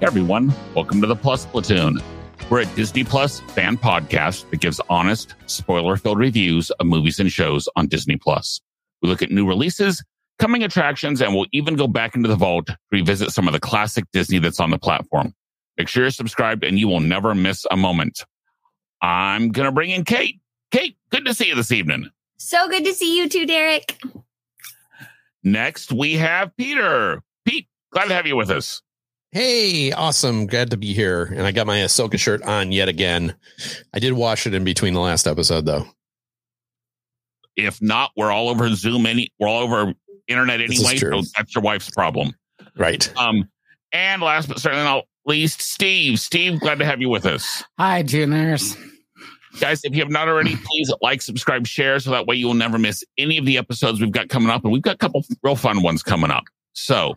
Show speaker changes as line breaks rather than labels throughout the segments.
Hey everyone, welcome to the Plus Platoon. We're a Disney Plus fan podcast that gives honest, spoiler-filled reviews of movies and shows on Disney Plus. We look at new releases, coming attractions, and we'll even go back into the vault to revisit some of the classic Disney that's on the platform. Make sure you're subscribed and you will never miss a moment. I'm gonna bring in Kate. Kate, good to see you this evening.
So good to see you too, Derek.
Next, we have Peter. Pete, glad to have you with us.
Hey, awesome. Glad to be here. And I got my Ahsoka shirt on yet again. I did wash it in between the last episode though.
If not, we're all over Zoom any we're all over internet anyway, so that's your wife's problem.
Right.
Um and last but certainly not least, Steve. Steve, glad to have you with us.
Hi, Juners.
Guys, if you have not already, please like, subscribe, share, so that way you will never miss any of the episodes we've got coming up. And we've got a couple real fun ones coming up. So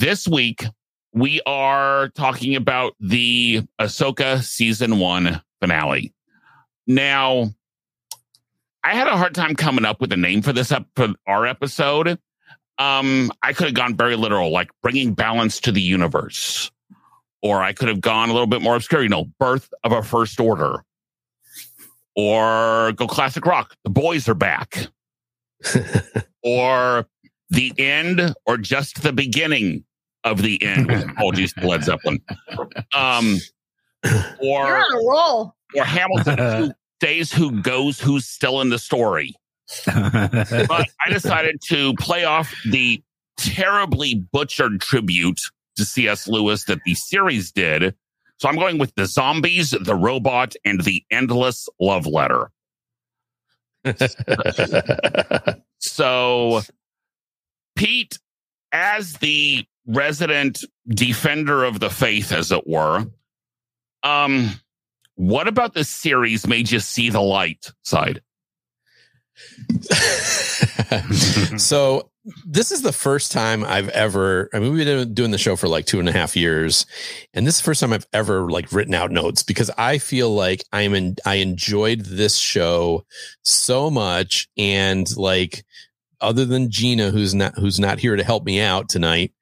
this week, we are talking about the Ahsoka season one finale. Now, I had a hard time coming up with a name for this up for our episode. Um, I could have gone very literal, like bringing balance to the universe, or I could have gone a little bit more obscure, you know, birth of a first order, or go classic rock. The boys are back, or the end, or just the beginning of the end with apologies to Led Zeppelin. Um, or
You're on a roll.
or Hamilton who stays, who goes, who's still in the story. But I decided to play off the terribly butchered tribute to C.S. Lewis that the series did. So I'm going with the zombies, the robot, and the endless love letter. so, Pete, as the resident defender of the faith, as it were. Um, what about this series made you see the light side?
so this is the first time I've ever, I mean, we've been doing the show for like two and a half years. And this is the first time I've ever like written out notes because I feel like I'm in, I enjoyed this show so much. And like, other than Gina, who's not, who's not here to help me out tonight,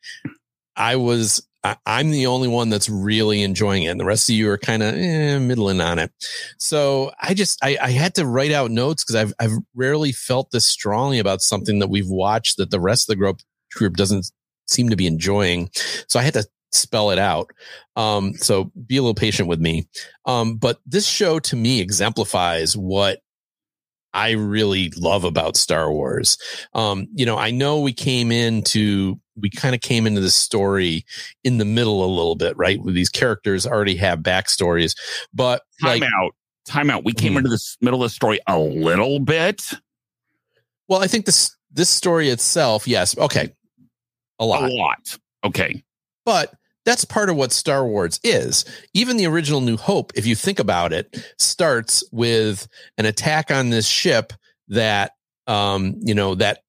I was I, am the only one that's really enjoying it, and the rest of you are kind of eh, middling on it. So I just I, I had to write out notes because I've I've rarely felt this strongly about something that we've watched that the rest of the group group doesn't seem to be enjoying. So I had to spell it out. Um, so be a little patient with me. Um, but this show to me exemplifies what I really love about Star Wars. Um, you know, I know we came into we kind of came into the story in the middle a little bit, right? With these characters already have backstories, but
time like, out, time out. We came mm-hmm. into the middle of the story a little bit.
Well, I think this this story itself, yes, okay, a lot,
a lot, okay,
but that's part of what Star Wars is. Even the original New Hope, if you think about it, starts with an attack on this ship that um, you know, that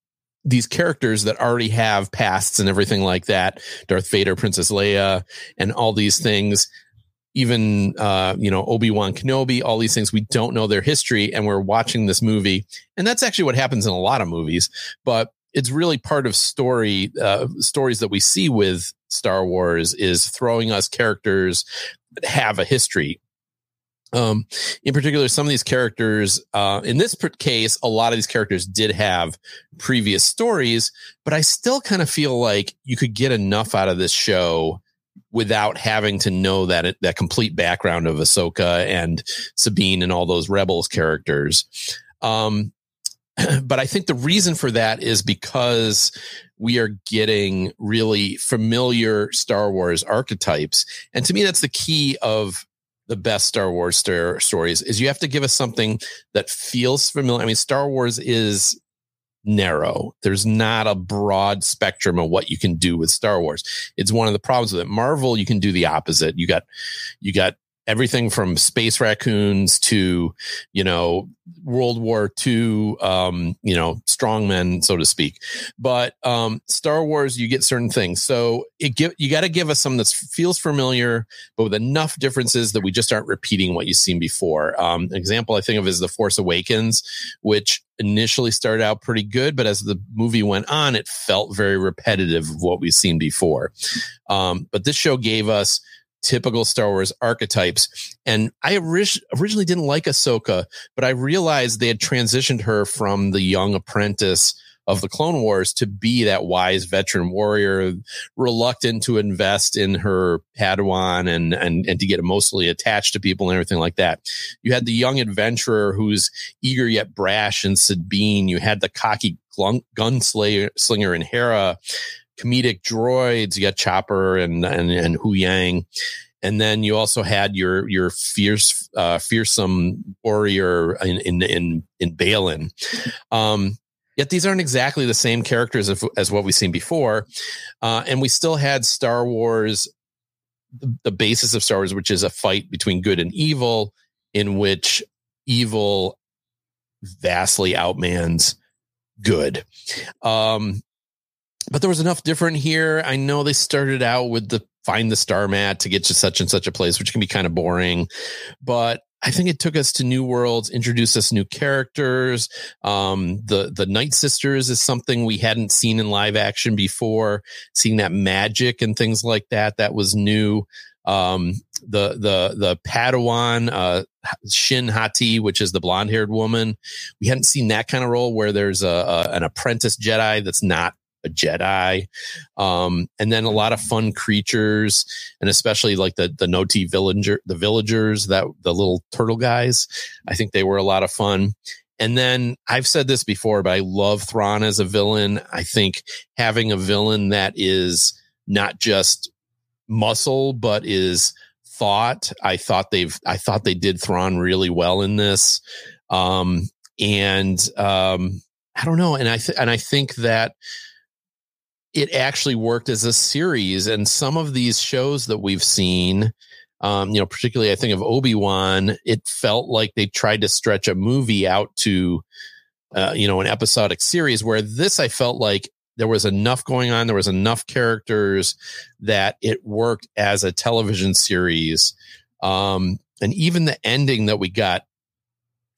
these characters that already have pasts and everything like that, Darth Vader, Princess Leia, and all these things, even uh, you know, Obi-Wan Kenobi, all these things, we don't know their history, and we're watching this movie. And that's actually what happens in a lot of movies, but it's really part of story uh, stories that we see with Star Wars is throwing us characters that have a history. Um, in particular, some of these characters, uh, in this case, a lot of these characters did have previous stories, but I still kind of feel like you could get enough out of this show without having to know that that complete background of Ahsoka and Sabine and all those rebels characters. Um, but I think the reason for that is because we are getting really familiar Star Wars archetypes. And to me, that's the key of the best Star Wars stories is you have to give us something that feels familiar. I mean, Star Wars is narrow. There's not a broad spectrum of what you can do with Star Wars. It's one of the problems with it. Marvel, you can do the opposite. You got, you got everything from space raccoons to, you know, World War II, um, you know, strongmen, so to speak. But um, Star Wars, you get certain things. So it give you got to give us something that feels familiar, but with enough differences that we just aren't repeating what you've seen before. Um, an example I think of is The Force Awakens, which initially started out pretty good, but as the movie went on, it felt very repetitive of what we've seen before. Um, but this show gave us typical Star Wars archetypes. And I originally didn't like Ahsoka, but I realized they had transitioned her from the young apprentice of the Clone Wars to be that wise veteran warrior, reluctant to invest in her Padawan and and and to get emotionally attached to people and everything like that. You had the young adventurer who's eager yet brash and Sabine. You had the cocky gunslinger slinger in Hera comedic droids. You got Chopper and and and Huyang, and then you also had your your fierce uh, fearsome warrior in in in, in Baylan. Um, yet these aren't exactly the same characters as, as what we've seen before, uh, and we still had Star Wars. The, the basis of Star Wars, which is a fight between good and evil, in which evil vastly outmans good. Um, but there was enough different here. I know they started out with the find the star map to get to such and such a place, which can be kind of boring, but I think it took us to new worlds, introduced us new characters. Um, the the Nightsisters is something we hadn't seen in live action before. Seeing that magic and things like that that was new. Um, the the the Padawan uh, Shin Hati, which is the blonde haired woman, we hadn't seen that kind of role where there's a, a an apprentice Jedi that's not a Jedi, um, and then a lot of fun creatures, and especially like the the Noti villager, the villagers, that the little turtle guys. I think they were a lot of fun. And then I've said this before, but I love Thrawn as a villain. I think having a villain that is not just muscle, but is thought. I thought they've, I thought they did Thrawn really well in this. Um, and, um, I don't know. And I, th- and I think that, it actually worked as a series. And some of these shows that we've seen, um, you know, particularly I think of Obi Wan, it felt like they tried to stretch a movie out to, uh, you know, an episodic series. Where this, I felt like there was enough going on, there was enough characters that it worked as a television series. Um, and even the ending that we got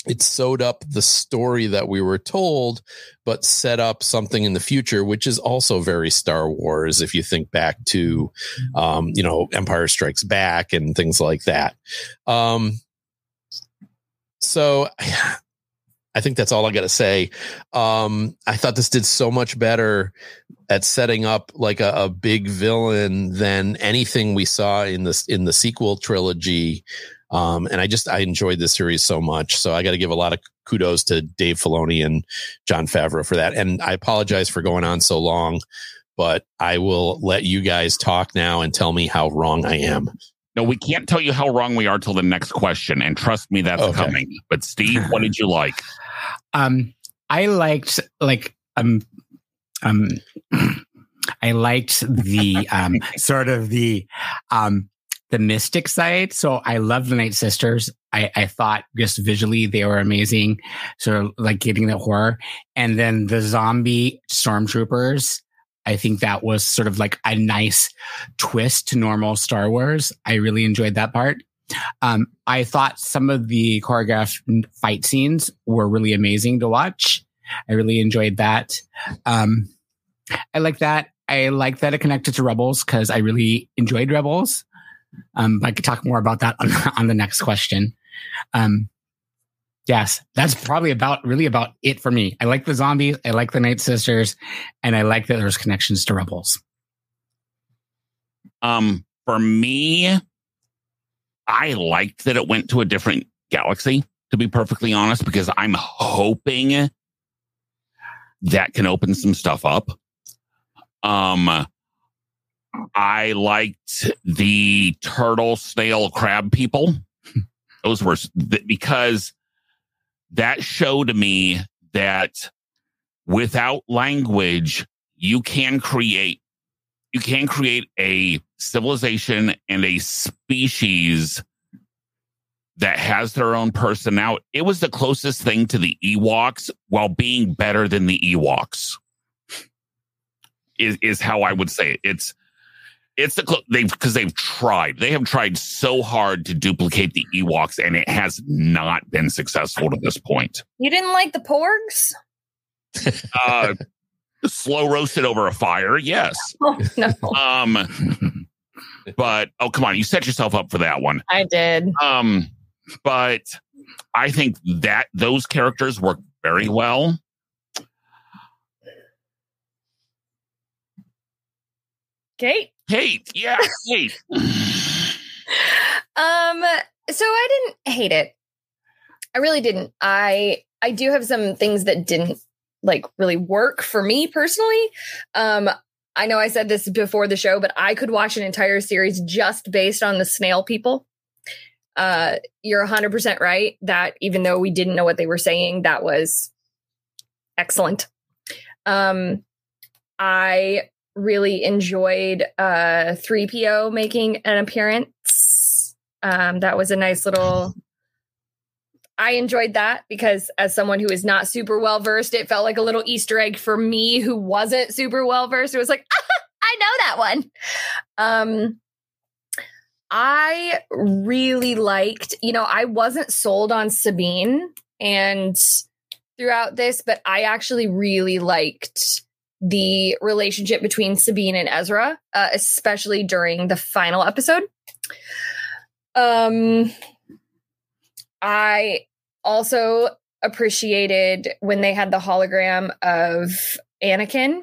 it sewed up the story that we were told, but set up something in the future, which is also very Star Wars. If you think back to, um, you know, Empire Strikes Back and things like that. Um, so I think that's all I got to say. Um, I thought this did so much better at setting up like a, a big villain than anything we saw in this in the sequel trilogy. Um, and I just I enjoyed this series so much. So I got to give a lot of kudos to Dave Filoni and Jon Favreau for that. And I apologize for going on so long, but I will let you guys talk now and tell me how wrong I am.
No, we can't tell you how wrong we are till the next question, and trust me, that's okay. coming. But Steve, what did you like?
Um, I liked like um um I liked the um sort of the um the mystic side. So I love the Nightsisters. I, I thought just visually they were amazing. Of like getting the horror. And then the zombie stormtroopers. I think that was sort of like a nice twist to normal Star Wars. I really enjoyed that part. Um, I thought some of the choreographed fight scenes were really amazing to watch. I really enjoyed that. Um, I like that. I like that it connected to Rebels because I really enjoyed Rebels. Um, but I could talk more about that on, on the next question. Um, yes, that's probably about really about it for me. I like the zombies, I like the Nightsisters, and I like that there's connections to Rebels.
Um, for me, I liked that it went to a different galaxy. To be perfectly honest, because I'm hoping that can open some stuff up. Um, I liked the turtle, snail, crab people. Those were because that showed me that without language, you can create you can create a civilization and a species that has their own personality. It was the closest thing to the Ewoks while being better than the Ewoks. Is is how I would say it. It's it's the they've because they've tried. They have tried so hard to duplicate the Ewoks, and it has not been successful to this point.
You didn't like the porgs?
Uh, slow roasted over a fire, yes.
Oh no,
Um, but oh come on, you set yourself up for that one.
I did.
Um, but I think that those characters work very well.
Kate.
Kate, yeah, hate.
Um, so I didn't hate it. I really didn't. I I do have some things that didn't like really work for me personally. Um, I know I said this before the show, but I could watch an entire series just based on the snail people. Uh, you're 100% right that even though we didn't know what they were saying, that was excellent. Um, I really enjoyed uh 3PO making an appearance. Um, that was a nice little I enjoyed that because as someone who is not super well versed, it felt like a little Easter egg for me who wasn't super well versed. It was like, I know that one. Um I really liked, you know, I wasn't sold on Sabine and throughout this, but I actually really liked the relationship between Sabine and Ezra, uh, especially during the final episode. Um, I also appreciated when they had the hologram of Anakin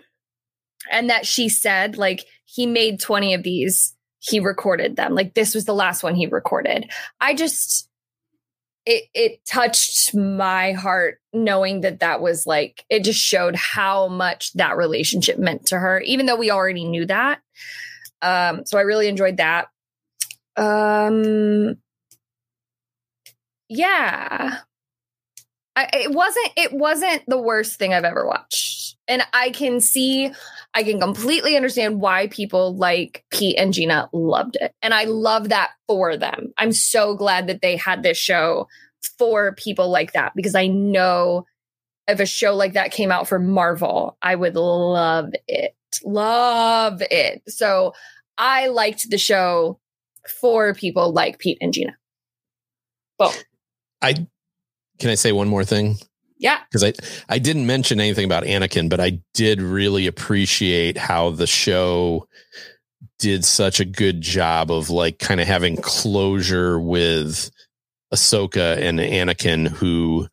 and that she said, like, he made 20 of these, he recorded them. Like, this was the last one he recorded. I just, it, it touched my heart knowing that that was like, it just showed how much that relationship meant to her, even though we already knew that. Um, so I really enjoyed that. Um, yeah. I, it wasn't it wasn't the worst thing I've ever watched. And I can see I can completely understand why people like Pete and Gina loved it. And I love that for them. I'm so glad that they had this show for people like that because I know if a show like that came out for Marvel, I would love it. Love it. So I liked the show for people like Pete and Gina. Boom.
I can I say one more thing?
Yeah.
Because I I didn't mention anything about Anakin, but I did really appreciate how the show did such a good job of like kind of having closure with Ahsoka and Anakin, who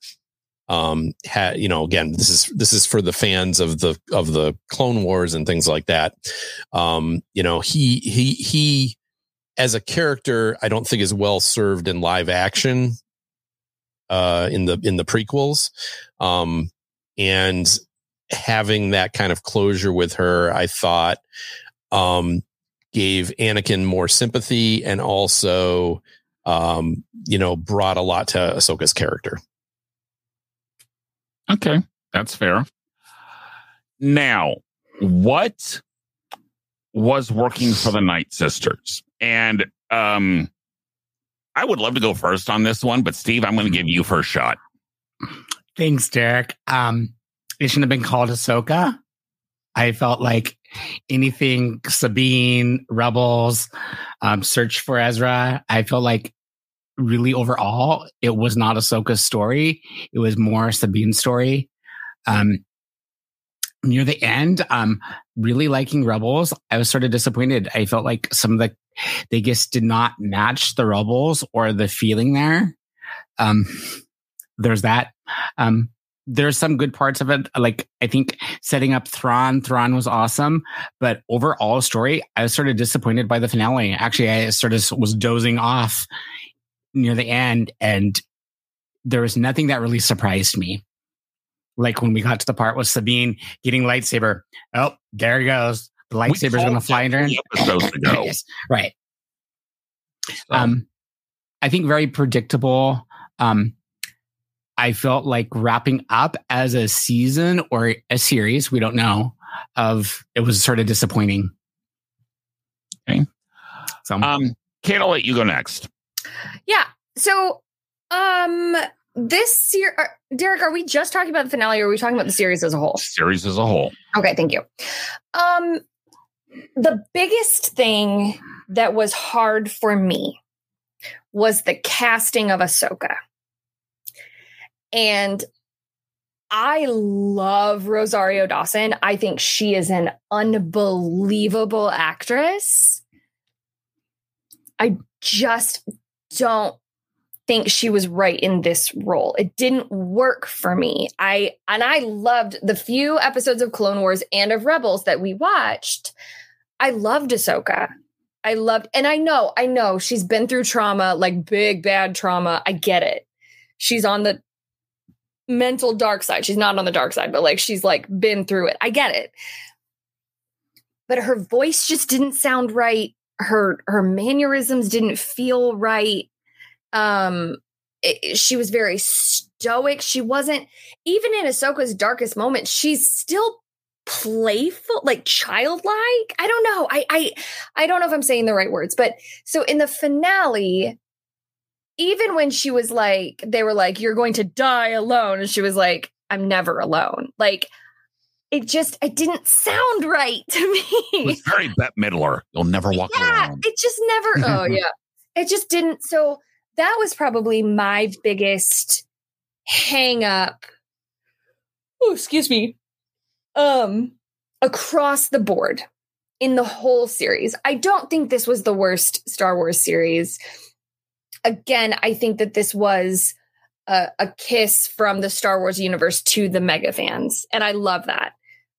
um had you know again this is this is for the fans of the of the Clone Wars and things like that. Um, you know he he he as a character, I don't think is well served in live action uh, in the in the prequels, um, and having that kind of closure with her, I thought um, gave Anakin more sympathy and also, um, you know, brought a lot to Ahsoka's character.
Okay, that's fair. Now, what was working for the Nightsisters? And um, I would love to go first on this one, but Steve, I'm going to give you first shot.
Thanks, Derek. Um, it shouldn't have been called Ahsoka. I felt like anything Sabine, Rebels, um, Search for Ezra. I felt like really overall, it was not Ahsoka's story. It was more Sabine's story. Um, near the end, um, really liking Rebels. I was sort of disappointed. I felt like some of the they just did not match the Rebels or the feeling there. Um, there's that. Um, there's some good parts of it. Like I think setting up Thrawn, Thrawn was awesome, but overall story, I was sort of disappointed by the finale. Actually, I sort of was dozing off near the end, and there was nothing that really surprised me. Like when we got to the part with Sabine getting lightsaber. Oh, there he goes. The lightsaber's going to fly into her.
Episodes ago.
yes, right. Um, I think very predictable. Um, I felt like wrapping up as a season or a series, we don't know, of it was sort of disappointing.
Okay.
So
Um, Kate, I'll let you go next.
Yeah. So, um, this year, Derek, are we just talking about the finale or are we talking about the series as a whole?
Series as a whole.
Okay, thank you. Um, the biggest thing that was hard for me was the casting of Ahsoka. And I love Rosario Dawson. I think she is an unbelievable actress. I just don't think she was right in this role. It didn't work for me. I and I loved the few episodes of Clone Wars and of Rebels that we watched. I loved Ahsoka. I loved, and I know, I know she's been through trauma, like big bad trauma. I get it. She's on the mental dark side. She's not on the dark side, but like she's like been through it. I get it. But her voice just didn't sound right. Her her mannerisms didn't feel right. Um it- she was very stoic. She wasn't even in Ahsoka's darkest moment, she's still playful, like childlike. I don't know. I I I don't know if I'm saying the right words, but so in the finale, even when she was like, they were like, "You're going to die alone," and she was like, "I'm never alone." Like it just, it didn't sound right to
It
me.
was very Bette Midler. You'll never walk
yeah,
alone.
it just never. Oh yeah, it just didn't. So that was probably my biggest hang up. Oh, excuse me. Um, across the board in the whole series. I don't think this was the worst Star Wars series. Again, I think that this was a, a kiss from the Star Wars universe to the mega fans, and I love that.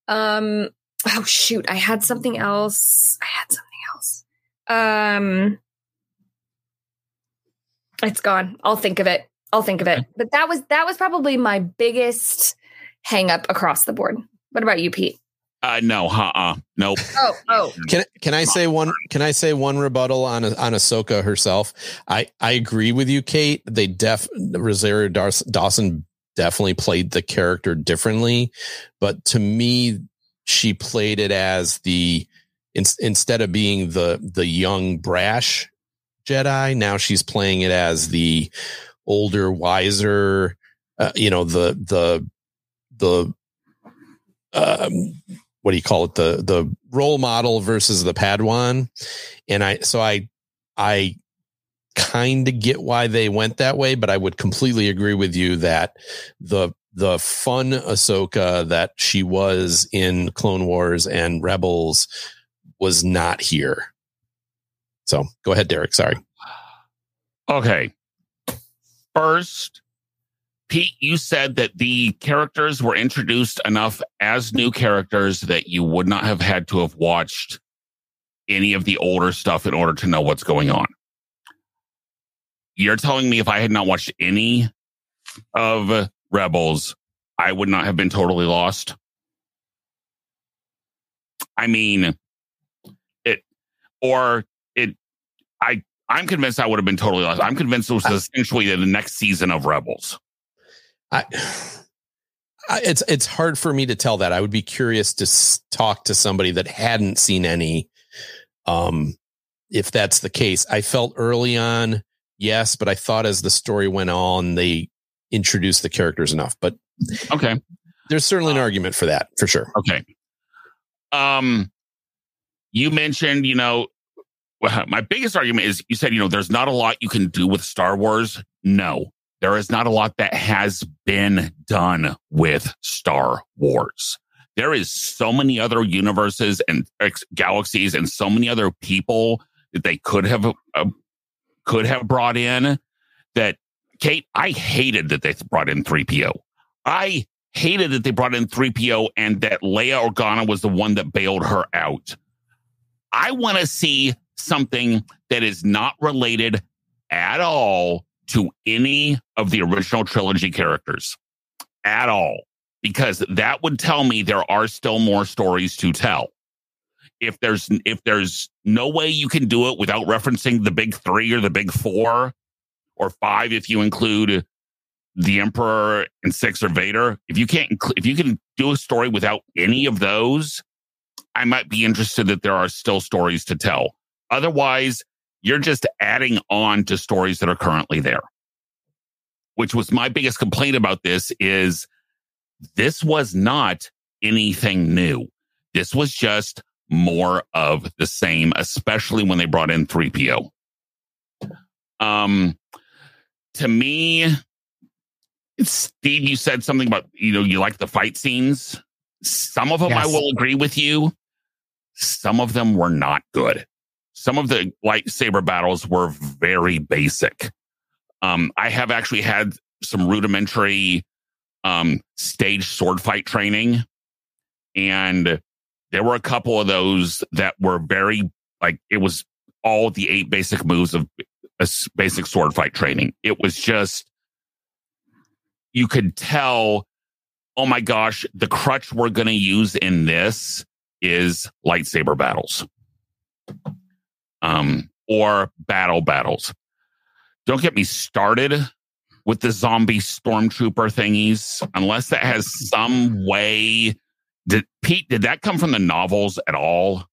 Um, oh shoot, I had something else. I had something else. Um, it's gone. I'll think of it. I'll think of it. But that was that was probably my biggest hang up across the board. What about you, Pete?
Uh, no, uh, uh nope.
Oh, oh,
Can can I say one? Can I say one rebuttal on on Ahsoka herself? I I agree with you, Kate. They def Rosario Dawson definitely played the character differently, but to me, she played it as the in, instead of being the the young brash Jedi, now she's playing it as the older, wiser. Uh, you know the the the um what do you call it? The the role model versus the padawan. And i so i i kind of get why they went that way but i would completely agree with you that the the fun ahsoka that she was in clone wars and rebels was not here. So go ahead derek. Sorry.
Okay. First, Pete, you said that the characters were introduced enough as new characters that you would not have had to have watched any of the older stuff in order to know what's going on. You're telling me if I had not watched any of Rebels, I would not have been totally lost? I mean, it, or it, I, I'm convinced I would have been totally lost. I'm convinced it was essentially the next season of Rebels.
I, I, it's it's hard for me to tell that. I would be curious to s- talk to somebody that hadn't seen any. Um, if that's the case, I felt early on, yes, but I thought as the story went on, they introduced the characters enough. But
Okay.
there's certainly an argument for that, for sure.
Okay. Um, you mentioned, you know, my biggest argument is you said, you know, there's not a lot you can do with Star Wars. No, there is not a lot that has been done with Star Wars. There is so many other universes and ex- galaxies and so many other people that they could have uh, could have brought in that Kate, I hated that they brought in 3PO. I hated that they brought in 3PO and that Leia Organa was the one that bailed her out. I want to see something that is not related at all to any of the original trilogy characters at all, because that would tell me there are still more stories to tell. If there's if there's no way you can do it without referencing the big three or the big four or five, if you include the Emperor and Six or Vader, if you can't, if you can do a story without any of those, I might be interested that there are still stories to tell. Otherwise, you're just adding on to stories that are currently there. Which was my biggest complaint about this is this was not anything new. This was just more of the same, especially when they brought in 3PO. Um, to me, Steve, you said something about, you know, you like the fight scenes. Some of them yes. I will agree with you. Some of them were not good. Some of the lightsaber battles were very basic. Um, I have actually had some rudimentary um, stage sword fight training, and there were a couple of those that were very like it was all the eight basic moves of a basic sword fight training. It was just you could tell, oh my gosh, the crutch we're going to use in this is lightsaber battles, um, or battle battles. Don't get me started with the zombie stormtrooper thingies, unless that has some way. Did Pete? Did that come from the novels at all?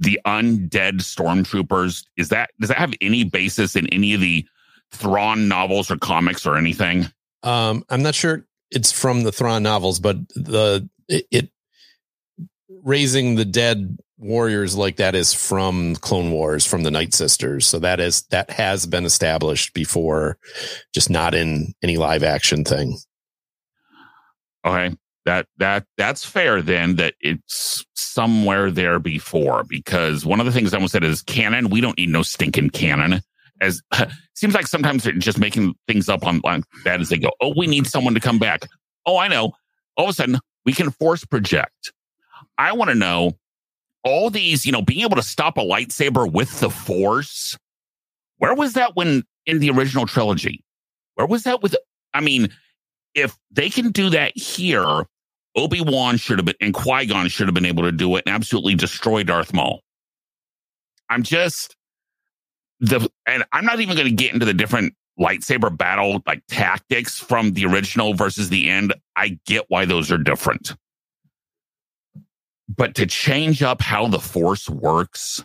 The undead stormtroopers is that does that have any basis in any of the Thrawn novels or comics or anything?
Um, I'm not sure it's from the Thrawn novels, but the it, it raising the dead warriors like that is from Clone Wars, from the Nightsisters. So that is that has been established before, just not in any live action thing.
Okay. That that that's fair then that it's somewhere there before because one of the things I almost said is canon. We don't need no stinking canon as seems like sometimes they're just making things up on, on that as they go. Oh, we need someone to come back. Oh, I know. All of a sudden, we can force project. I want to know all these, you know, being able to stop a lightsaber with the force. Where was that when in the original trilogy? Where was that with? I mean, if they can do that here, Obi Wan should have been, and Qui Gon should have been able to do it and absolutely destroy Darth Maul. I'm just, the and I'm not even going to get into the different lightsaber battle like tactics from the original versus the end. I get why those are different. But to change up how the force works,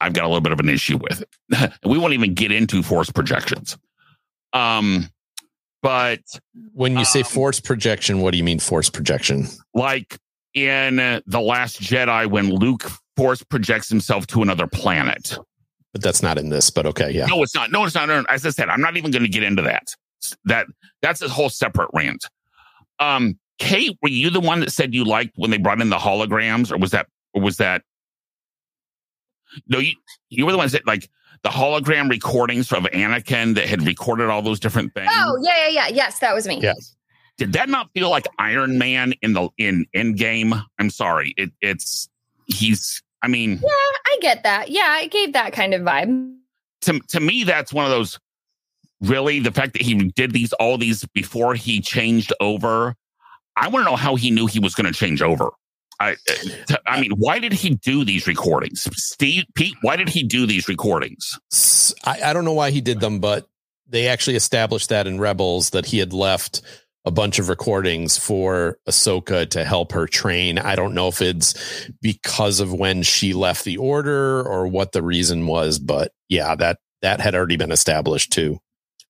I've got a little bit of an issue with it. we won't even get into force projections. Um, but
when you um, say force projection, what do you mean force projection?
Like in The Last Jedi, when Luke force projects himself to another planet
but that's not in this. But okay, yeah.
No, it's not. No, it's not. As I said, I'm not even going to get into that. That that's a whole separate rant. Um, Kate, were you the one that said you liked when they brought in the holograms, or was that, or was that? No, you you were the ones that like the hologram recordings of Anakin that had recorded all those different things.
Oh yeah, yeah, yeah. Yes, that was me.
Yes.
Did that not feel like Iron Man in the in Endgame? I'm sorry. It, it's he's I mean,
yeah, I get that. Yeah, it gave that kind of vibe.
To to me, that's one of those. Really, the fact that he did these all these before he changed over. I want to know how he knew he was going to change over. I, uh, I mean, why did he do these recordings, Steve Pete? Why did he do these recordings?
I, I don't know why he did them, but they actually established that in Rebels that he had left a bunch of recordings for Ahsoka to help her train. I don't know if it's because of when she left the order or what the reason was, but yeah, that that had already been established too.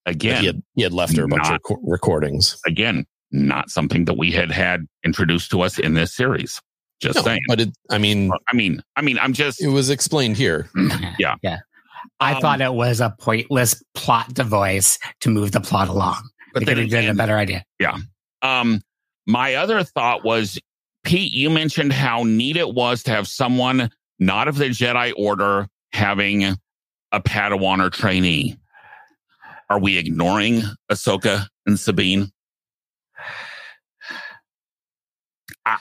Again,
he had, he had left her a bunch not, of recordings.
Again, not something that we had had introduced to us in this series. Just no, saying.
But it, I mean,
I mean, I mean, I'm just.
It was explained here.
yeah,
yeah. I um, thought it was a pointless plot device to move the plot along. But they could have a better idea.
Yeah. Um, my other thought was, Pete, you mentioned how neat it was to have someone not of the Jedi Order having a Padawan or trainee. Are we ignoring Ahsoka and Sabine?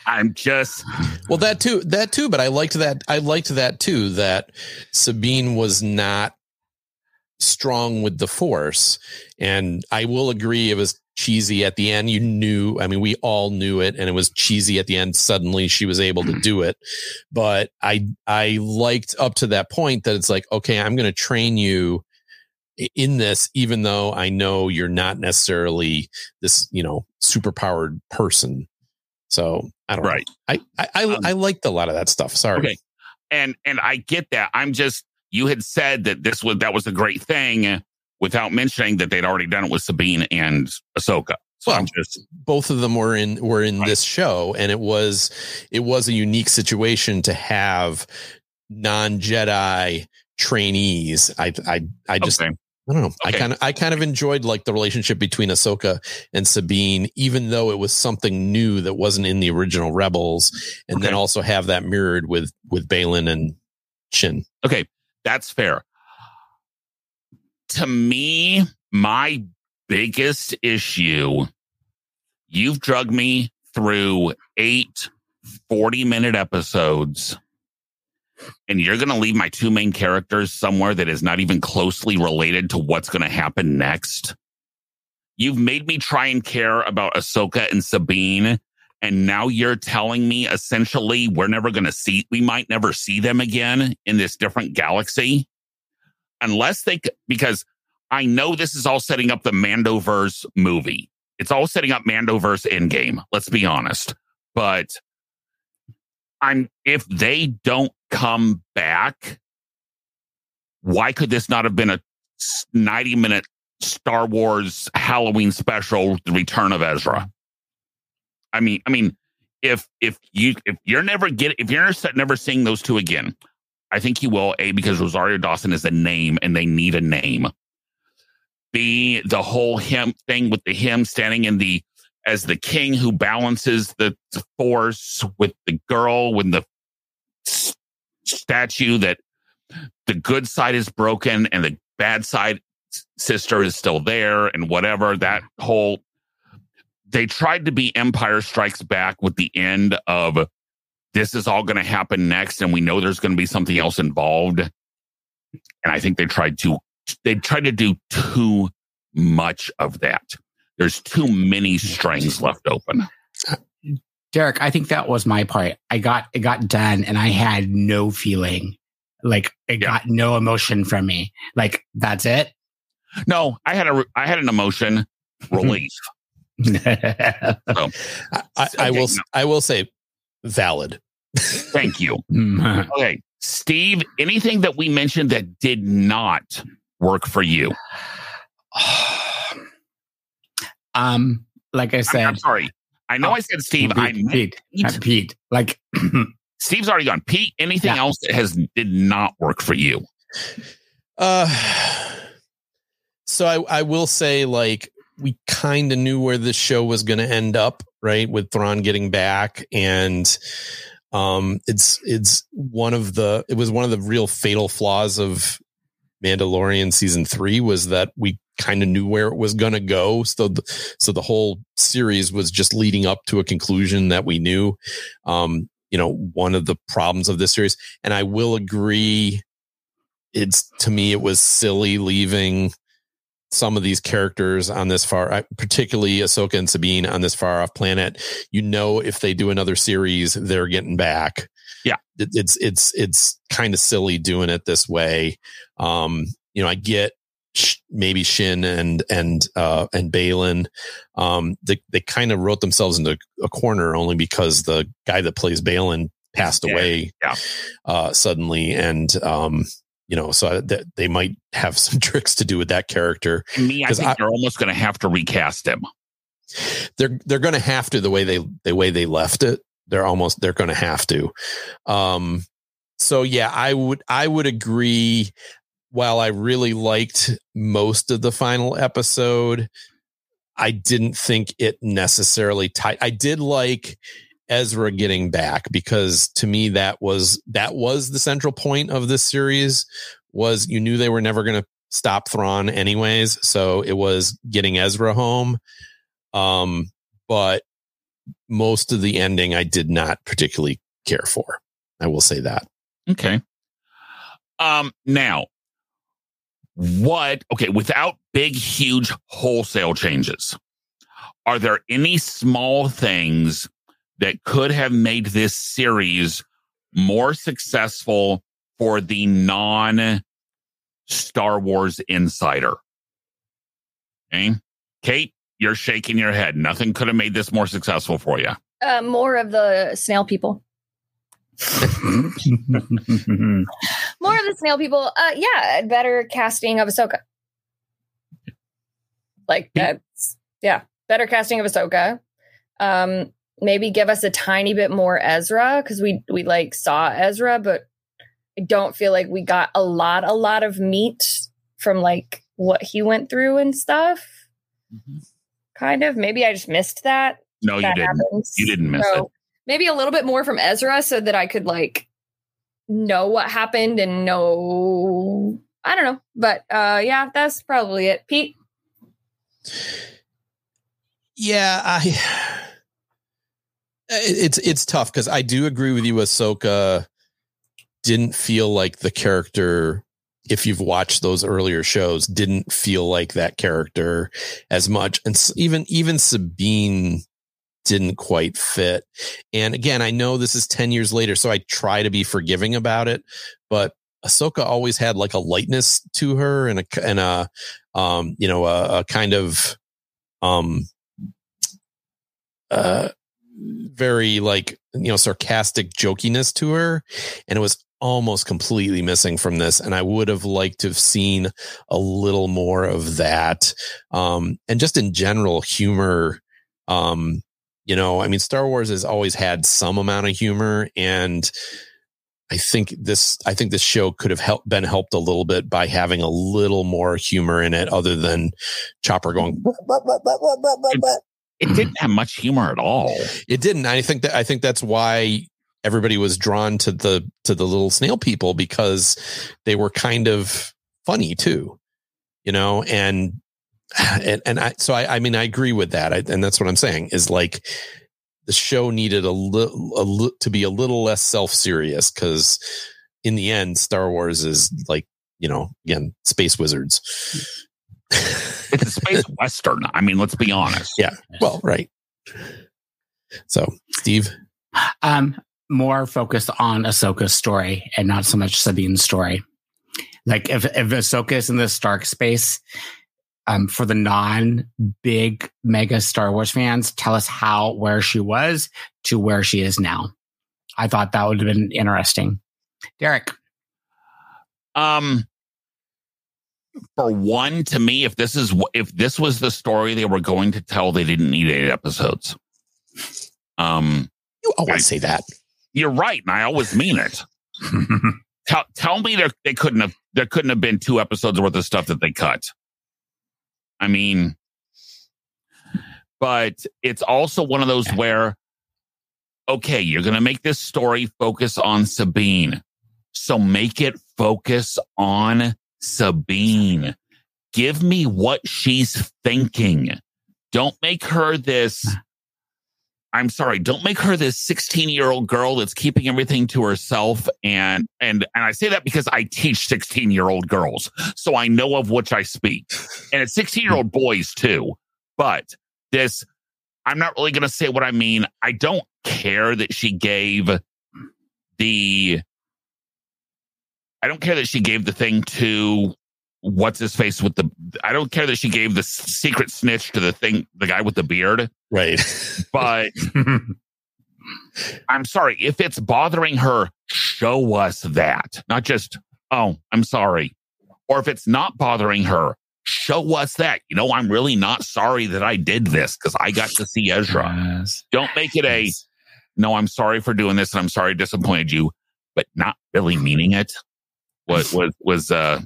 I, am just
well that too that too but i liked that i liked that too that sabine was not strong with the force. And I will agree it was cheesy at the end. You knew, I mean, we all knew it and it was cheesy at the end. Suddenly she was able to mm-hmm. do it. But I, I liked up to that point that it's like, okay, I'm going to train you in this, even though I know you're not necessarily this, you know, super powered person. So I don't
Right.
know. I I I,
Um,
I liked a lot of that stuff. Sorry.
Okay. And and I get that. I'm just you had said that this was that was a great thing without mentioning that they'd already done it with Sabine and Ahsoka. So I'm just
both of them were in were in
Right.
this show and it was it was a unique situation to have non-jedi trainees i i i just
okay.
I don't know i kind of i kind of enjoyed like the relationship between ahsoka and sabine even though it was something new that wasn't in the original rebels and then also have that mirrored with with Baylan and Shin.
Okay, that's fair. To me, my biggest issue, you've drugged me through eight 40 minute episodes, and you're going to leave my two main characters somewhere that is not even closely related to what's going to happen next. You've made me try and care about Ahsoka and Sabine. And now you're telling me essentially we're never going to see, we might never see them again in this different galaxy. Unless they, because I know this is all setting up the Mandoverse movie. It's all setting up Mandoverse Endgame. Let's be honest. But I'm, if they don't come back, why could this not have been a 90 minute Star Wars Halloween special, The Return of Ezra? I mean, I mean, if if you if you're never get if you're never seeing those two again, I think you will. A because Rosario Dawson is a name and they need a name. B the whole him thing with the him standing in the as the king who balances the, force with the girl when the statue that the good side is broken and the bad side sister is still there and whatever mm-hmm. that whole they tried to be Empire Strikes Back with the end of this is all going to happen next, and we know there's going to be something else involved. And I think they tried to they tried to do too much of that. There's too many strings left open.
Derek, I think that was my part. I got it got done and I had no feeling. Like it
Yeah.
got no emotion from me. Like that's it.
No, I had a I had an emotion relief.
I, I, I will
no.
I will say valid.
Thank you.
Mm.
Okay, Steve. Anything that we mentioned that did not work for you?
um, like I
I'm,
said,
I'm sorry. I know
Oh,
I said Steve. I
Pete,
meant
Pete, uh,
Pete.
Pete. Like
Steve's already gone. Pete, anything
Yeah.
else that has did not work for you?
Uh, so I, I will say, like, we kind of knew where this show was going to end up, right? With Thrawn getting back, and um, it's it's one of the it was one of the real fatal flaws of Mandalorian season three was that we kind of knew where it was going to go. So, the, so the whole series was just leading up to a conclusion that we knew. Um, you know, one of the problems of this series, and I will agree it's to me it was silly leaving some of these characters on this far particularly Ahsoka and Sabine on this far off planet you know if they do another series they're getting back
Yeah.
It- it's it's it's kind of silly doing it this way um you know I get maybe Shin and and uh and Baylan um they they kind of wrote themselves into a corner only because the guy that plays Baylan passed
Yeah.
away
Yeah.
uh suddenly and um you know, so that they might have some tricks to do with that character.
To me, I think
I-
they're almost going to have to recast him.
They're they're going to have to the way they the way they left it. They're almost they're going to have to. Um, so yeah, I would I would agree. While I really liked most of the final episode, I didn't think it necessarily tied. I did like Ezra getting back because to me that was that was the central point of this series was you knew they were never going to stop Thrawn anyways, so it was getting Ezra home. Um, but most of the ending I did not particularly care for. I will say that.
Okay. Um. Now, what? Okay. Without big, huge wholesale changes, are there any small things that could have made this series more successful for the non Star Wars insider. Okay. Kate, you're shaking your head. Nothing could have made this more successful for you.
Uh, more of the snail people. More of the snail people. Uh, yeah, better casting of Ahsoka. Like that's yeah, better casting of Ahsoka. Um, maybe give us a tiny bit more Ezra because we we like saw Ezra, but I don't feel like we got a lot a lot of meat from like what he went through and stuff. Kind of. Maybe I just missed that.
No, you didn't.
happens.
You didn't miss
So, Maybe a little bit more from Ezra so that I could like know what happened and know I don't know. But uh yeah, that's probably it. Pete.
Yeah, I it's it's tough because I do agree with you. Ahsoka didn't feel like the character. If you've watched those earlier shows, didn't feel like that character as much, and even even Sabine didn't quite fit. And again, I know this is ten years later, so I try to be forgiving about it, but Ahsoka always had like a lightness to her and a and a um you know a, a kind of um uh very like you know sarcastic jokiness to her and it was almost completely missing from this and i would have liked to have seen a little more of that um and just in general humor um you know i mean star wars has always had some amount of humor and i think this i think this show could have helped been helped a little bit by having a little more humor in it other than chopper going
It didn't have much humor at all.
it didn't. I think that I think that's why everybody was drawn to the to the little snail people because they were kind of funny too, you know. And and and I so I I mean I agree with that. I, and that's what I'm saying is like the show needed a little a li- to be a little less self serious because in the end Star Wars is like you know again space wizards.
It's a space western. I mean, let's be honest.
Yeah. well, right. So, Steve,
um, more focused on Ahsoka's story and not so much Sabine's story. Like if if Ahsoka is in this dark space, um, for the non big mega Star Wars fans, tell us how where she was to where she is now. I thought that would have been interesting. Derek,
Um, for one, to me, if this is if this was the story they were going to tell, they didn't need eight episodes. Um,
you always say that.
you're right, and I always mean it. tell tell me there they couldn't have there couldn't have been two episodes worth of stuff that they cut. I mean, but it's also one of those where, okay, you're going to make this story focus on Sabine. So make it focus on Sabine. Give me what she's thinking. Don't make her this. I'm sorry. Don't make her this 16 year old girl that's keeping everything to herself. And and and I say that because I teach 16 year old girls, so I know of which I speak, and it's 16 year old boys too. But this, I'm not really going to say what I mean. I don't care that she gave the. I don't care that she gave the thing to what's his face with the. I don't care that she gave the secret snitch to the thing, the guy with the beard.
Right.
But I'm sorry if it's bothering her. Show us that, not just oh, I'm sorry. Or if it's not bothering her, show us that. You know, I'm really not sorry that I did this because I got to see Ezra.
Yes.
Don't make it a no, I'm sorry for doing this and I'm sorry I disappointed you, but not really meaning it. Was was was uh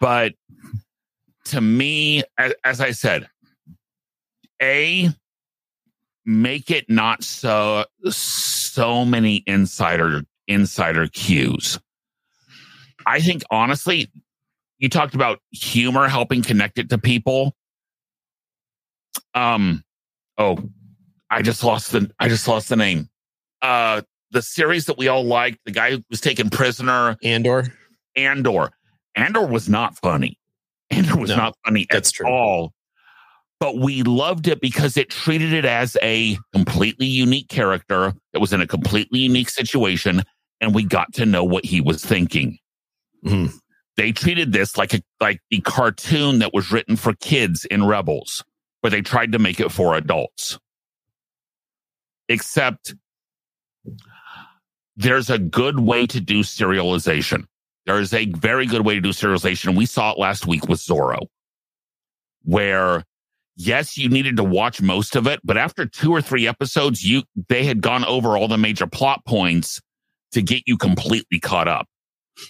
but to me, as, as I said, A make it not so so many insider insider cues. I think honestly, you talked about humor helping connect it to people. Um oh, I just lost the I just lost the name. Uh the series that we all liked, the guy who was taken prisoner,
Andor.
Andor. Andor was not funny. Andor was
No,
not funny
that's
at
true.
all. But we loved it because it treated it as a completely unique character that was in a completely unique situation, and we got to know what he was thinking.
Mhm.
they treated this like a like the cartoon that was written for kids in Rebels, where they tried to make it for adults. Except there's a good way to do serialization. There is a very good way to do serialization. We saw it last week with Zorro, where yes, you needed to watch most of it, but after two or three episodes, you they had gone over all the major plot points to get you completely caught up.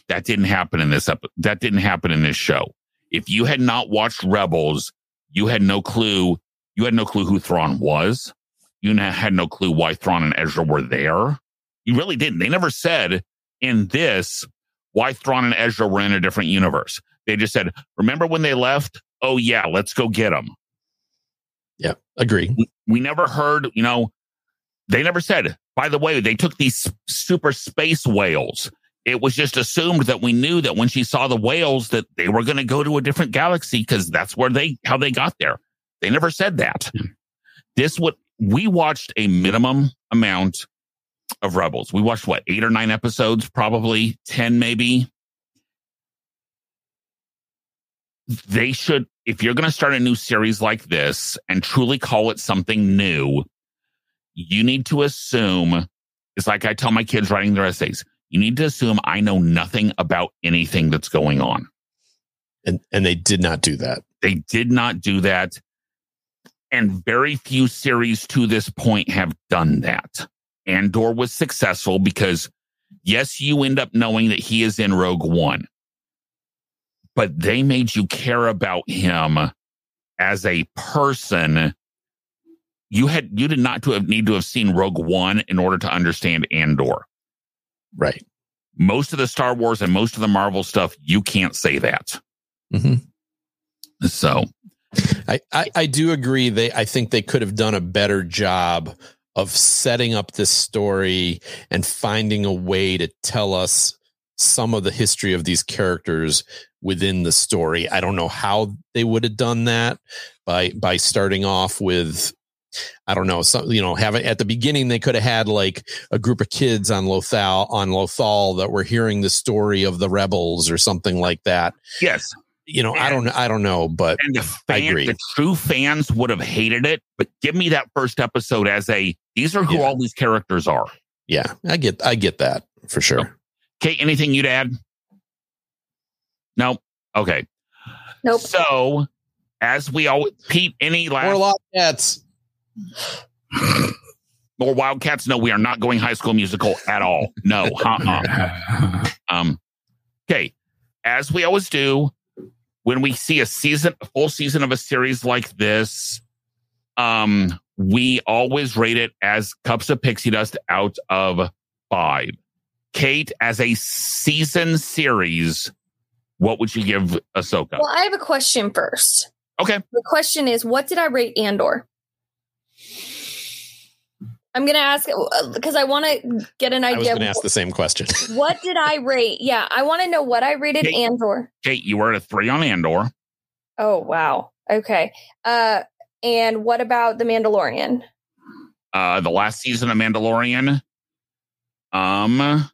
That didn't happen in this episode. That didn't happen in this show. If you had not watched Rebels, you had no clue. You had no clue who Thrawn was. You had no clue why Thrawn and Ezra were there. You really didn't. They never said in this why Thrawn and Ezra were in a different universe. They just said, remember when they left? Oh, yeah, let's go get them.
Yeah, agree.
We, we never heard, you know, they never said, by the way, they took these super space whales. It was just assumed that we knew that when she saw the whales that they were going to go to a different galaxy because that's where they how they got there. They never said that. Hmm. This would we watched a minimum amount of Rebels. We watched what eight or nine episodes, probably ten, maybe. They should, if you're going to start a new series like this and truly call it something new, you need to assume it's like I tell my kids writing their essays. You need to assume I know nothing about anything that's going on.
And and they did not do that.
They did not do that. And very few series to this point have done that. Andor was successful because yes, you end up knowing that he is in Rogue One, but they made you care about him as a person you had you did not to have need to have seen Rogue One in order to understand Andor.
Right.
Most of the Star Wars and most of the Marvel stuff, you can't say that.
Mm-hmm.
So,
I, I I do agree. They I think they could have done a better job of setting up this story and finding a way to tell us some of the history of these characters within the story. I don't know how they would have done that by by starting off with I don't know, some you know, having at the beginning they could have had like a group of kids on Lothal on Lothal that were hearing the story of the rebels or something like that.
Yes.
You know, and, I don't I don't know, but
and the fan, the true fans would have hated it, but give me that first episode as a these are who yeah. all these characters are.
Yeah, I get I get that for sure.
Okay, anything you'd add? No. Okay.
Nope.
So as we all Pete, any last
more Wildcats.
Or Wildcats? No, we are not going High School Musical at all. No. Uh-uh. um. Okay. As we always do, when we see a season, a full season of a series like this, um, we always rate it as cups of pixie dust out of five. Kate, as a season series, what would you give Ahsoka?
Well, I have a question first.
Okay.
The question is, what did I rate Andor? I'm gonna ask because uh, I want to get an idea. I was
gonna ask the same question.
what did I rate? Yeah, I want to know what I rated Kate, Andor.
Kate, you were at a three on Andor.
Oh wow. Okay. Uh, and what about the Mandalorian?
Uh, the last season of Mandalorian. Um,
a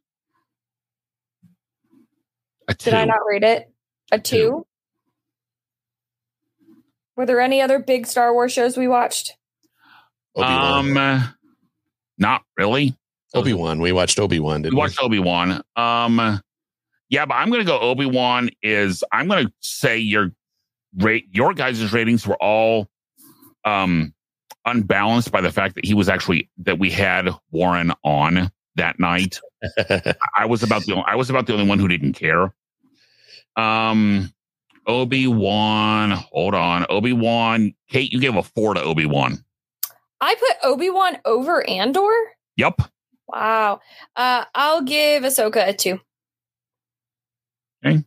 two. Did I not rate it? A two? two. Were there any other big Star Wars shows we watched?
Obi-Wan. Um, not really.
Obi Wan. We watched Obi Wan.
We watched Obi Wan. Um, yeah, but I'm going to go. Obi Wan is. I'm going to say your rate. Your guys' ratings were all um unbalanced by the fact that he was actually that we had Warren on that night. I was about the only, I was about the only one who didn't care. Um, Obi Wan. Hold on, Obi Wan. Kate, you gave a four to Obi Wan.
I put Obi Wan over Andor.
Yep.
Wow. Uh, I'll give Ahsoka a two.
Okay.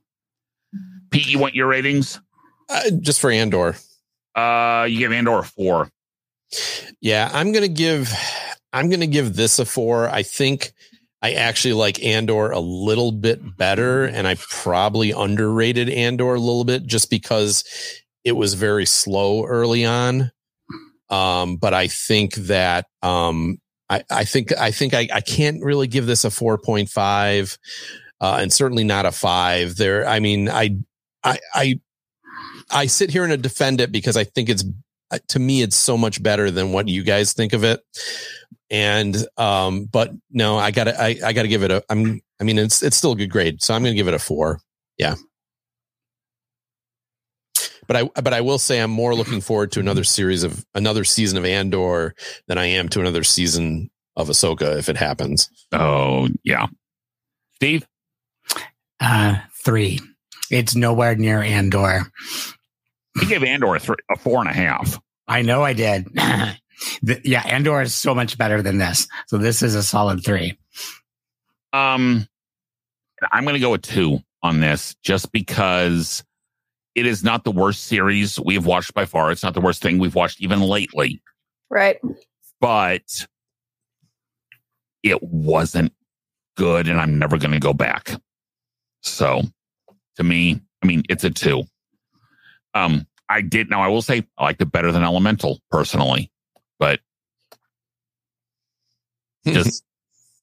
Pete, you want your ratings?
Uh, just for Andor.
Uh, you give Andor a four.
Yeah, I'm gonna give. I'm gonna give this a four. I think I actually like Andor a little bit better, and I probably underrated Andor a little bit just because it was very slow early on. Um, but I think that, um, I, I think, I think I, I can't really give this a 4.5. uh, and certainly not a five. There, I mean, I, I, I, I sit here and defend it because I think it's uh, to me it's so much better than what you guys think of it. And um, but no, I gotta, I, I gotta give it a. I'm, I mean, it's it's still a good grade, so I'm gonna give it a four. Yeah. But I, but I will say I'm more looking forward to another series of another season of Andor than I am to another season of Ahsoka if it happens.
Oh yeah, Steve.
Uh, three. It's nowhere near Andor.
He gave Andor a, three, a four and a half.
I know I did. the, yeah, Andor is so much better than this. So this is a solid three.
Um, I'm going to go with two on this just because it is not the worst series we've watched by far. It's not the worst thing we've watched even lately,
Right.
but it wasn't good and I'm never going to go back. So to me, I mean, it's a two. Um, I did now I will say I liked it better than Elemental personally, but just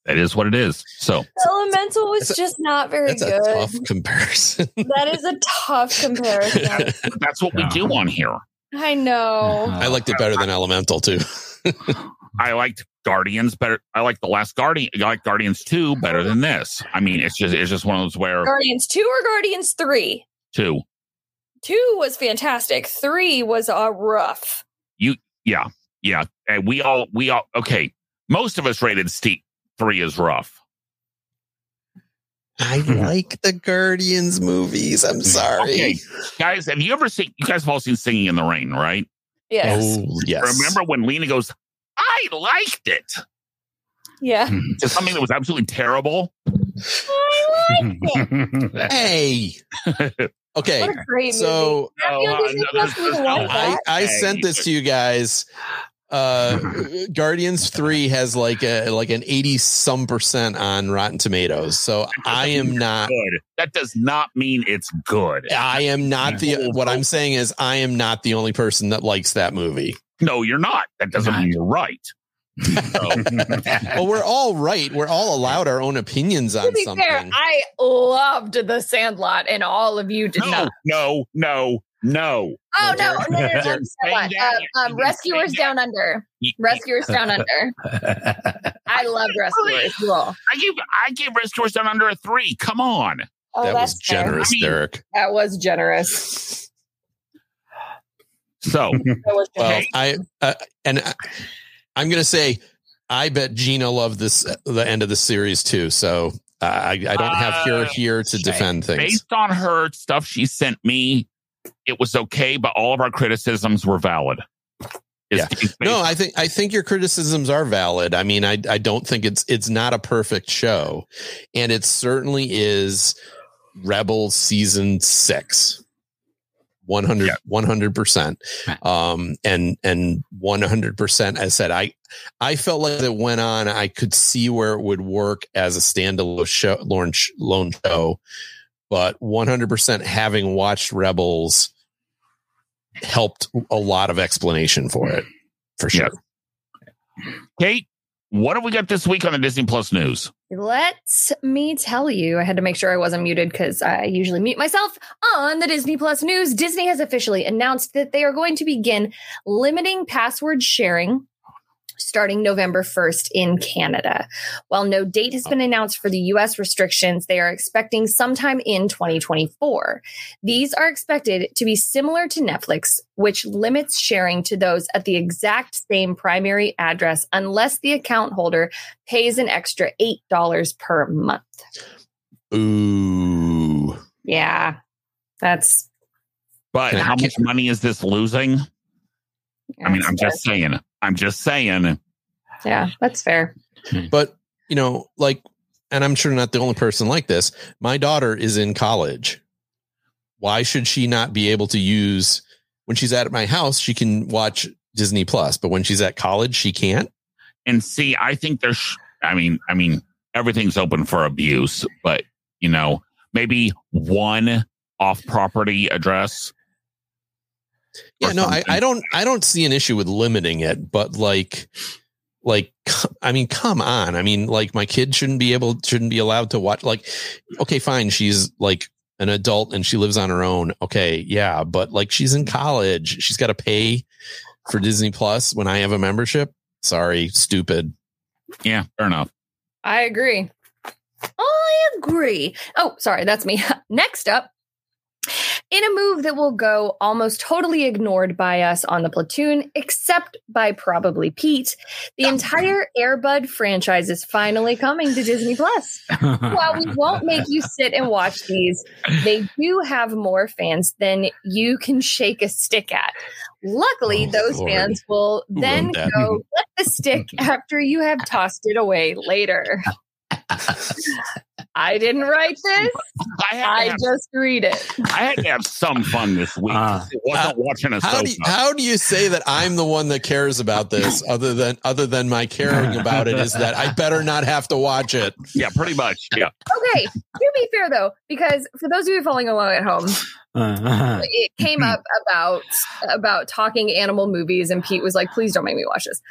that is what it is. So
Elemental was
That's a-
just not very
That's a
good.
tough comparison.
That is a tough comparison.
that's what we do on here.
I know.
I liked it better than Elemental too.
I liked Guardians better. I like the last Guardian. I like Guardians two better than this. I mean, it's just it's just one of those where
Guardians 2 or Guardians 3?
two,
2 was fantastic. 3 was uh, rough.
You yeah, yeah, and we all we all okay. Most of us rated Steve three is rough.
I like the Guardians movies. I'm sorry.
Okay, guys, have you ever seen? You guys have all seen Singing in the Rain, right?
Yes.
Oh yes.
Remember when Lina goes, "I liked it."
Yeah. Hmm.
To something that was absolutely terrible.
I like it.
Hey. Okay.
What a great
So
movie.
Oh,
I feel Disney
no,
Plus
there's- there's
doesn't
no.
I. I sent this to you guys. Uh Guardians 3 has like a like an 80 some percent on Rotten Tomatoes. So I am not
Good. That does not mean it's good.
I am not the what I'm saying is I am not the only person that likes that movie.
No, you're not. That doesn't mean you're right.
Well, we're all right. We're all allowed our own opinions
To
on
be
something.
fair, I loved The Sandlot, and all of you did
No,
not.
no, no, no.
Oh
No,
no,
Derek-
no, no, no, no,
Derek-
Sandlot.
Saying that,
Uh, um, Rescuers Down Under. Rescuers Down Under. I love Rescuers. Cool.
I give I gave Rescuers Down Under a three. Come on.
Oh,
that was
that's fair.
generous,
I mean-
Derek.
That was generous.
So
Well. I uh, and I, I'm going to say I bet Gina loved this the end of the series too. So uh, I I don't have her
Uh,
here to defend things.
based on her stuff she sent me, it was okay, but all of our criticisms were valid.
Yeah. No, I think I think your criticisms are valid. I mean, I I don't think it's it's not a perfect show, and it certainly is Rebel season six. 100
Yeah.
percent um and and 100 percent I said i i felt like it went on i could see where it would work as a standalone show lone, lone show but 100 percent having watched rebels helped a lot of explanation for it for sure
Yeah. Kate, what have we got this week on the Disney Plus news?
Let me tell you, I had to make sure I wasn't muted because I usually mute myself. On the Disney Plus news, Disney has officially announced that they are going to begin limiting password sharing starting November 1st in Canada. While no date has been announced for the US restrictions, they are expecting sometime in 2024. These are expected to be similar to Netflix, which limits sharing to those at the exact same primary address unless the account holder pays an extra $8 per month.
ooh
Yeah. That's
But how much money is this losing? I mean, I'm just saying. I'm just saying.
Yeah, that's fair.
but you know like and i'm sure not the only person like this my daughter is in college why should she not be able to use when she's at my house she can watch disney plus but when she's at college she can't
And see, I think there's. I mean, I mean, everything's open for abuse, but you know, maybe one off-property address.
Yeah no I. I don't i don't see an issue with limiting it but like like i mean come on i mean like my kid shouldn't be able shouldn't be allowed to watch like okay fine she's like an adult and she lives on her own okay yeah but like she's in college she's got to pay for disney plus when i have a membership sorry stupid
Yeah, fair enough.
I agree. I agree. Oh, sorry, that's me. Next up, in a move that will go almost totally ignored by us on the platoon, except by probably Pete, the oh. entire Air Bud franchise is finally coming to Disney Plus. While we won't make you sit and watch these, they do have more fans than you can shake a stick at. Luckily,
Oh,
those
Lord.
fans will
Who
then go let the stick after you have tossed it away later. I didn't write this.
I had,
I
have,
just read it.
I had to have some fun this week.
Uh,
it wasn't watching a
how
soap
do you, how do you say that i'm the one that cares about this other than other than my caring about it is that i better not have to watch it
Yeah, pretty much. Yeah.
Okay, to be fair though, because for those of you following along at home, it came up about about talking animal movies, and Pete was like, "Please don't make me watch this."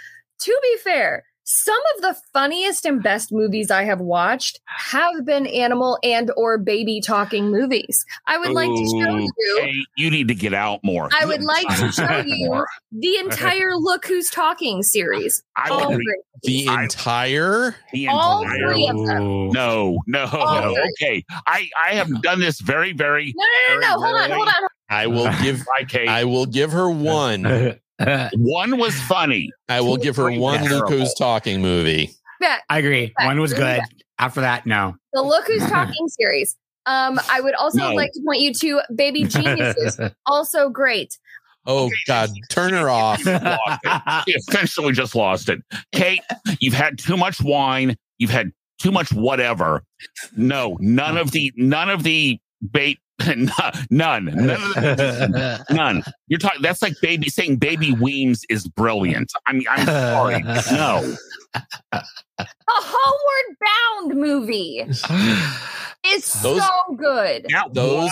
To be fair, some of the funniest and best movies I have watched have been animal and or baby talking movies. I would like to show you.
Hey, you need to get out more.
I would like to show you the entire "Look Who's Talking" series.
I
All
would
three.
the entire
the
all
entire-
three of them.
No, no,
All
no.
three.
Okay, I I have done this very very
No, no, no, no! Hold on, hold on.
i will give
like Kate.
i will give her one
One was funny.
i will give her
Three
one luke
terrible.
who's talking movie
Yeah,
I agree. One was good. After that, no.
the Look Who's Talking series. Um, I would also
No.
like to point you to Baby Geniuses, also great.
oh god turn her off
Lost it. She essentially just lost it. Kate, you've had too much wine. You've had too much whatever. No, none of the none of the bait. None, none, none, none. You're talking. That's like baby saying baby Weems is brilliant. I mean, I'm sorry. No,
A Homeward Bound movie is
Those-
so good.
that
Those-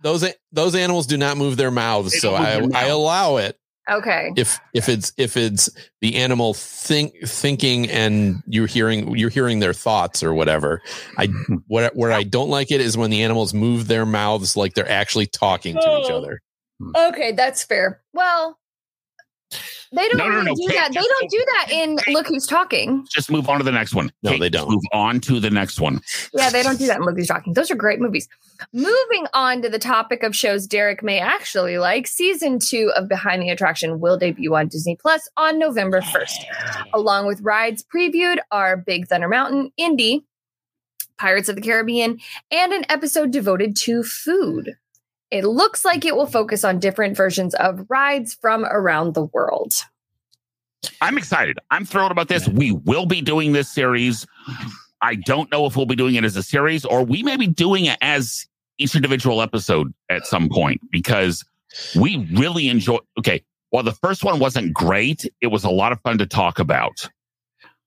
those those animals do not move their mouths so i i allow it
Okay.
if if it's if it's the animal think thinking and you're hearing you're hearing their thoughts or whatever i hmm. what where i don't like it is when the animals move their mouths like they're actually talking to each
Oh.
other hmm.
Okay, that's fair. Well, they don't
No, no,
really
no,
do
Kate,
that. They don't do that in Look Who's Talking.
Just move on to the next one.
No,
Kate,
they don't.
Move on to the next one.
Yeah, they don't do that in Look Who's Talking. Those are great movies. Moving on to the topic of shows Derek may actually like, season two of Behind the Attraction will debut on Disney Plus on November 1st. Along with rides previewed are Big Thunder Mountain, Indy, Pirates of the Caribbean, and an episode devoted to food. It looks like it will focus on different versions of rides from around the world.
I'm excited. I'm thrilled about this. We will be doing this series. I don't know if we'll be doing it as a series or we may be doing it as each individual episode at some point because we really enjoy. Okay. While the first one wasn't great, it was a lot of fun to talk about.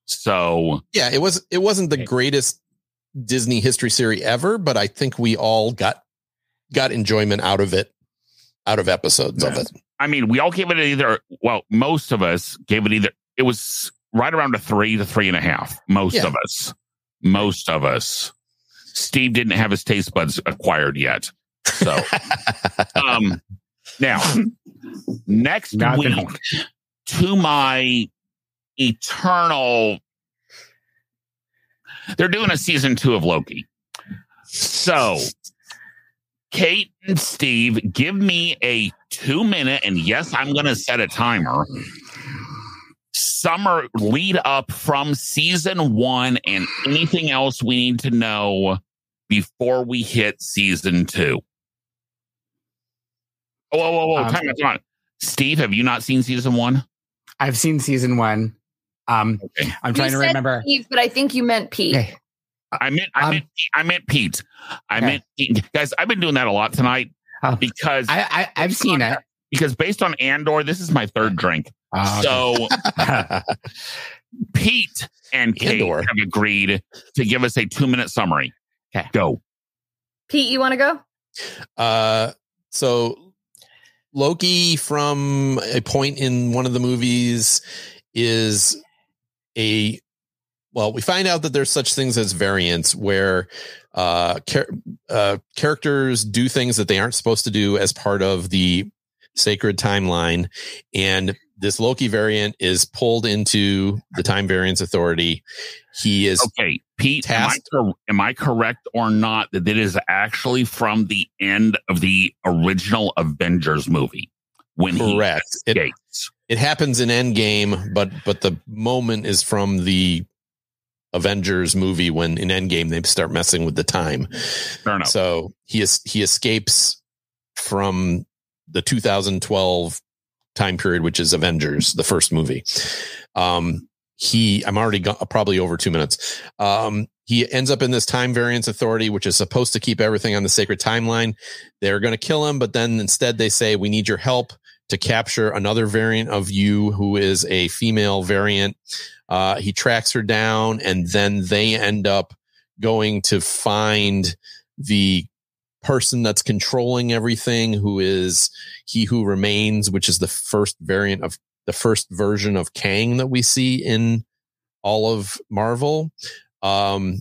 So
yeah it was it wasn't the greatest disney history series ever but i think we all got got enjoyment out of it out of episodes of it
I mean, we all gave it either, well, most of us gave it either, it was right around a three to three and a half. Most
Yeah.
of us. Most of us. Steve didn't have his taste buds acquired yet. So, um, now, next
Not
week,
gonna-
to my eternal, they're doing a season two of Loki. So, Kate and Steve, give me a two minute, and yes, I'm going to set a timer. Summer lead up from season one and anything else we need to know before we hit season two. Oh, whoa, whoa, whoa.
Um,
time time out. Steve, have you not seen season one?
I've seen season one. Um,
Okay.
I'm trying
You
to
said
remember.
Steve, but I think you meant Pete.
Okay.
I meant, I
Um,
meant, I meant Pete. I
Okay.
meant Pete. Guys, I've been doing that a lot tonight
Oh.
because
I, I I've seen it.
because based on Andor, this is my third drink.
Oh,
So Pete and Kate
Andor.
have agreed to give us a two minute summary.
Okay.
Go.
Pete, you want to go?
Uh, so Loki, from a point in one of the movies, is a well, we find out that there's such things as variants where uh, char- uh, characters do things that they aren't supposed to do as part of the sacred timeline, and this Loki variant is pulled into the Time Variance Authority. He is
Okay, Pete, am I, am I correct or not that it is actually from the end of the original Avengers movie when
correct.
he
It,
escapes?
it happens in Endgame, but but the moment is from the Avengers movie when in Endgame they start messing with the time.
Fair enough.
So he is he escapes from the 2012 time period, which is Avengers, the first movie. Um, he, I'm already go- probably over two minutes. Um, he ends up in this time variance authority, which is supposed to keep everything on the sacred timeline. They're going to kill him, but then instead they say, we need your help to capture another variant of you who is a female variant. Uh, he tracks her down and then they end up going to find the person that's controlling everything who is he who remains which is the first variant of the first version of kang that we see in all of marvel um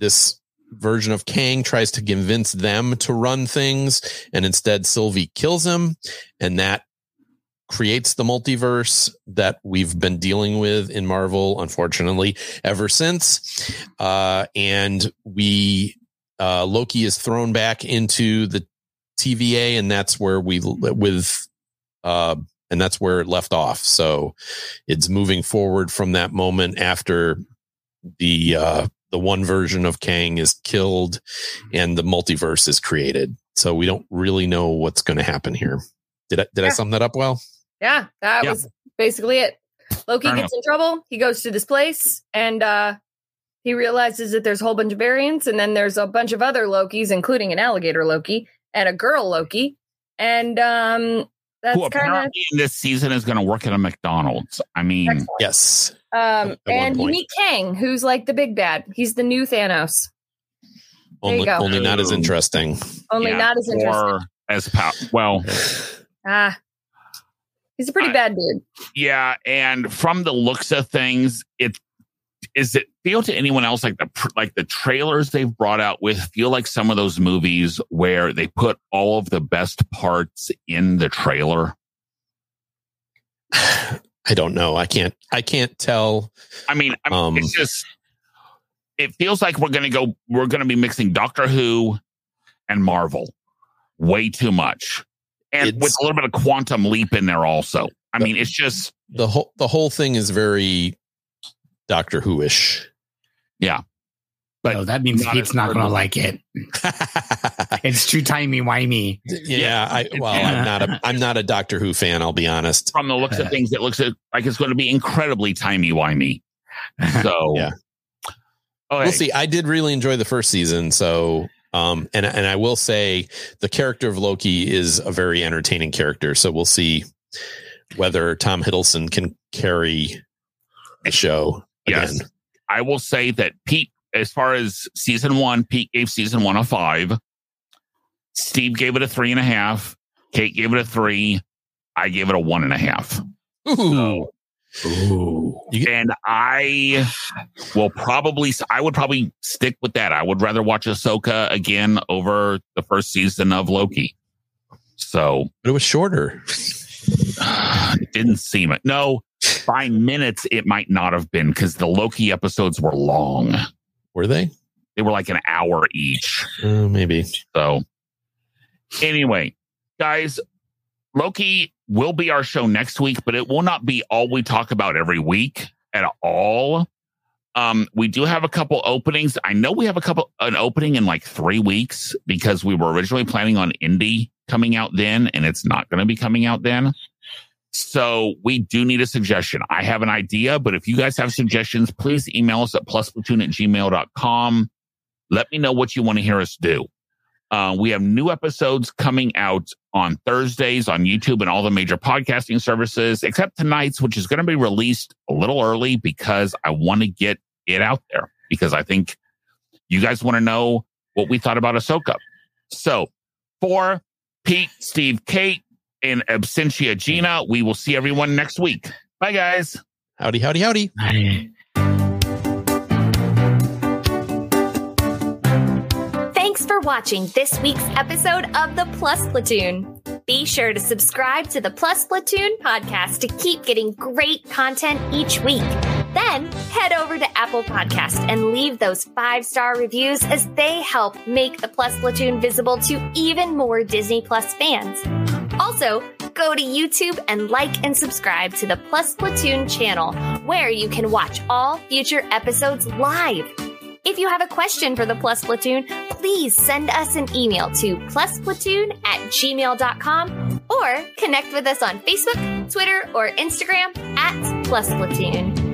this version of kang tries to convince them to run things and instead sylvie kills him and that creates the multiverse that we've been dealing with in marvel unfortunately ever since uh and we uh, Loki is thrown back into the TVA, and that's where we with uh, and that's where it left off. So it's moving forward from that moment after the uh, the one version of Kang is killed and the multiverse is created. So we don't really know what's going to happen here. Did I did I sum that up well?
Yeah, that
Yeah.
was basically it. Loki
Fair
gets in trouble. He goes to this place and uh he realizes that there's a whole bunch of variants, and then there's a bunch of other Lokis, including an alligator Loki and a girl Loki. And um that's
Who
kind of
in this season is going to work at a McDonald's. I mean,
Excellent.
Yes.
um
at
and you meet Kang, who's like the big bad. He's the new Thanos.
Only only not as interesting.
Only
yeah,
not as interesting.
or as pow- well,
Ah. He's a pretty
I-
bad dude.
yeah. And from the looks of things, it is it feel to anyone else like the like the trailers they've brought out with feel like some of those movies where they put all of the best parts in the trailer.
I don't know. I can't. I can't tell.
I mean, I mean
Um,
it's just it feels like we're gonna go we're gonna be mixing Doctor Who and Marvel way too much. And
It's-
with a little bit of quantum leap in there also. I
The-
mean, it's just
the whole the whole thing is very Doctor Who ish. Yeah.
But
so that means
not
Pete's not going to like it. It's too timey wimey.
yeah, I well, I'm not a I'm not a Doctor Who fan. I'll be honest.
from the looks of things, it looks like it's going to be incredibly timey wimey. So,
Yeah.
Oh,
We'll see. I did really enjoy the first season, so um, and and I will say the character of Loki is a very entertaining character. So we'll see whether Tom Hiddleston can carry the show
Yes.
again.
I will say that Pete, as far as season one, Pete gave season one a five. Steve gave it a three and a half. Kate gave it a three. I gave it a one and a half.
Ooh.
Ooh.
And I will probably, I would probably stick with that. I would rather watch Ahsoka again over the first season of Loki. So
But it was shorter.
it didn't seem it. No, by minutes, it might not have been because the Loki episodes were long.
Were they?
They were like an hour each.
Uh, maybe.
So, anyway, guys, Loki will be our show next week, but it will not be all we talk about every week at all. Um, we do have a couple openings. I know we have a couple an opening in like three weeks because we were originally planning on indie coming out then, and it's not going to be coming out then. So we do need a suggestion. I have an idea, but if you guys have suggestions, please email us at plusplatoon at gmail.com. Let me know what you want to hear us do. Uh, we have new episodes coming out on Thursdays on YouTube and all the major podcasting services, except tonight's, which is going to be released a little early because I want to get it out there because I think you guys want to know what we thought about Ahsoka. So for Pete, Steve, Kate, and Absentia Gina, we will see everyone next week. Bye, guys.
Howdy, howdy, howdy.
I-
watching this week's episode of the Plus Platoon. Be sure to subscribe to the Plus Platoon podcast to keep getting great content each week. Then head over to Apple Podcast and leave those five star reviews as they help make the Plus Platoon visible to even more Disney Plus fans. Also, go to YouTube and like and subscribe to the Plus Platoon channel, where you can watch all future episodes live. If you have a question for the Plus Platoon, please send us an email to plusplatoon at gmail.com or connect with us on Facebook, Twitter, or Instagram at Plus Platoon.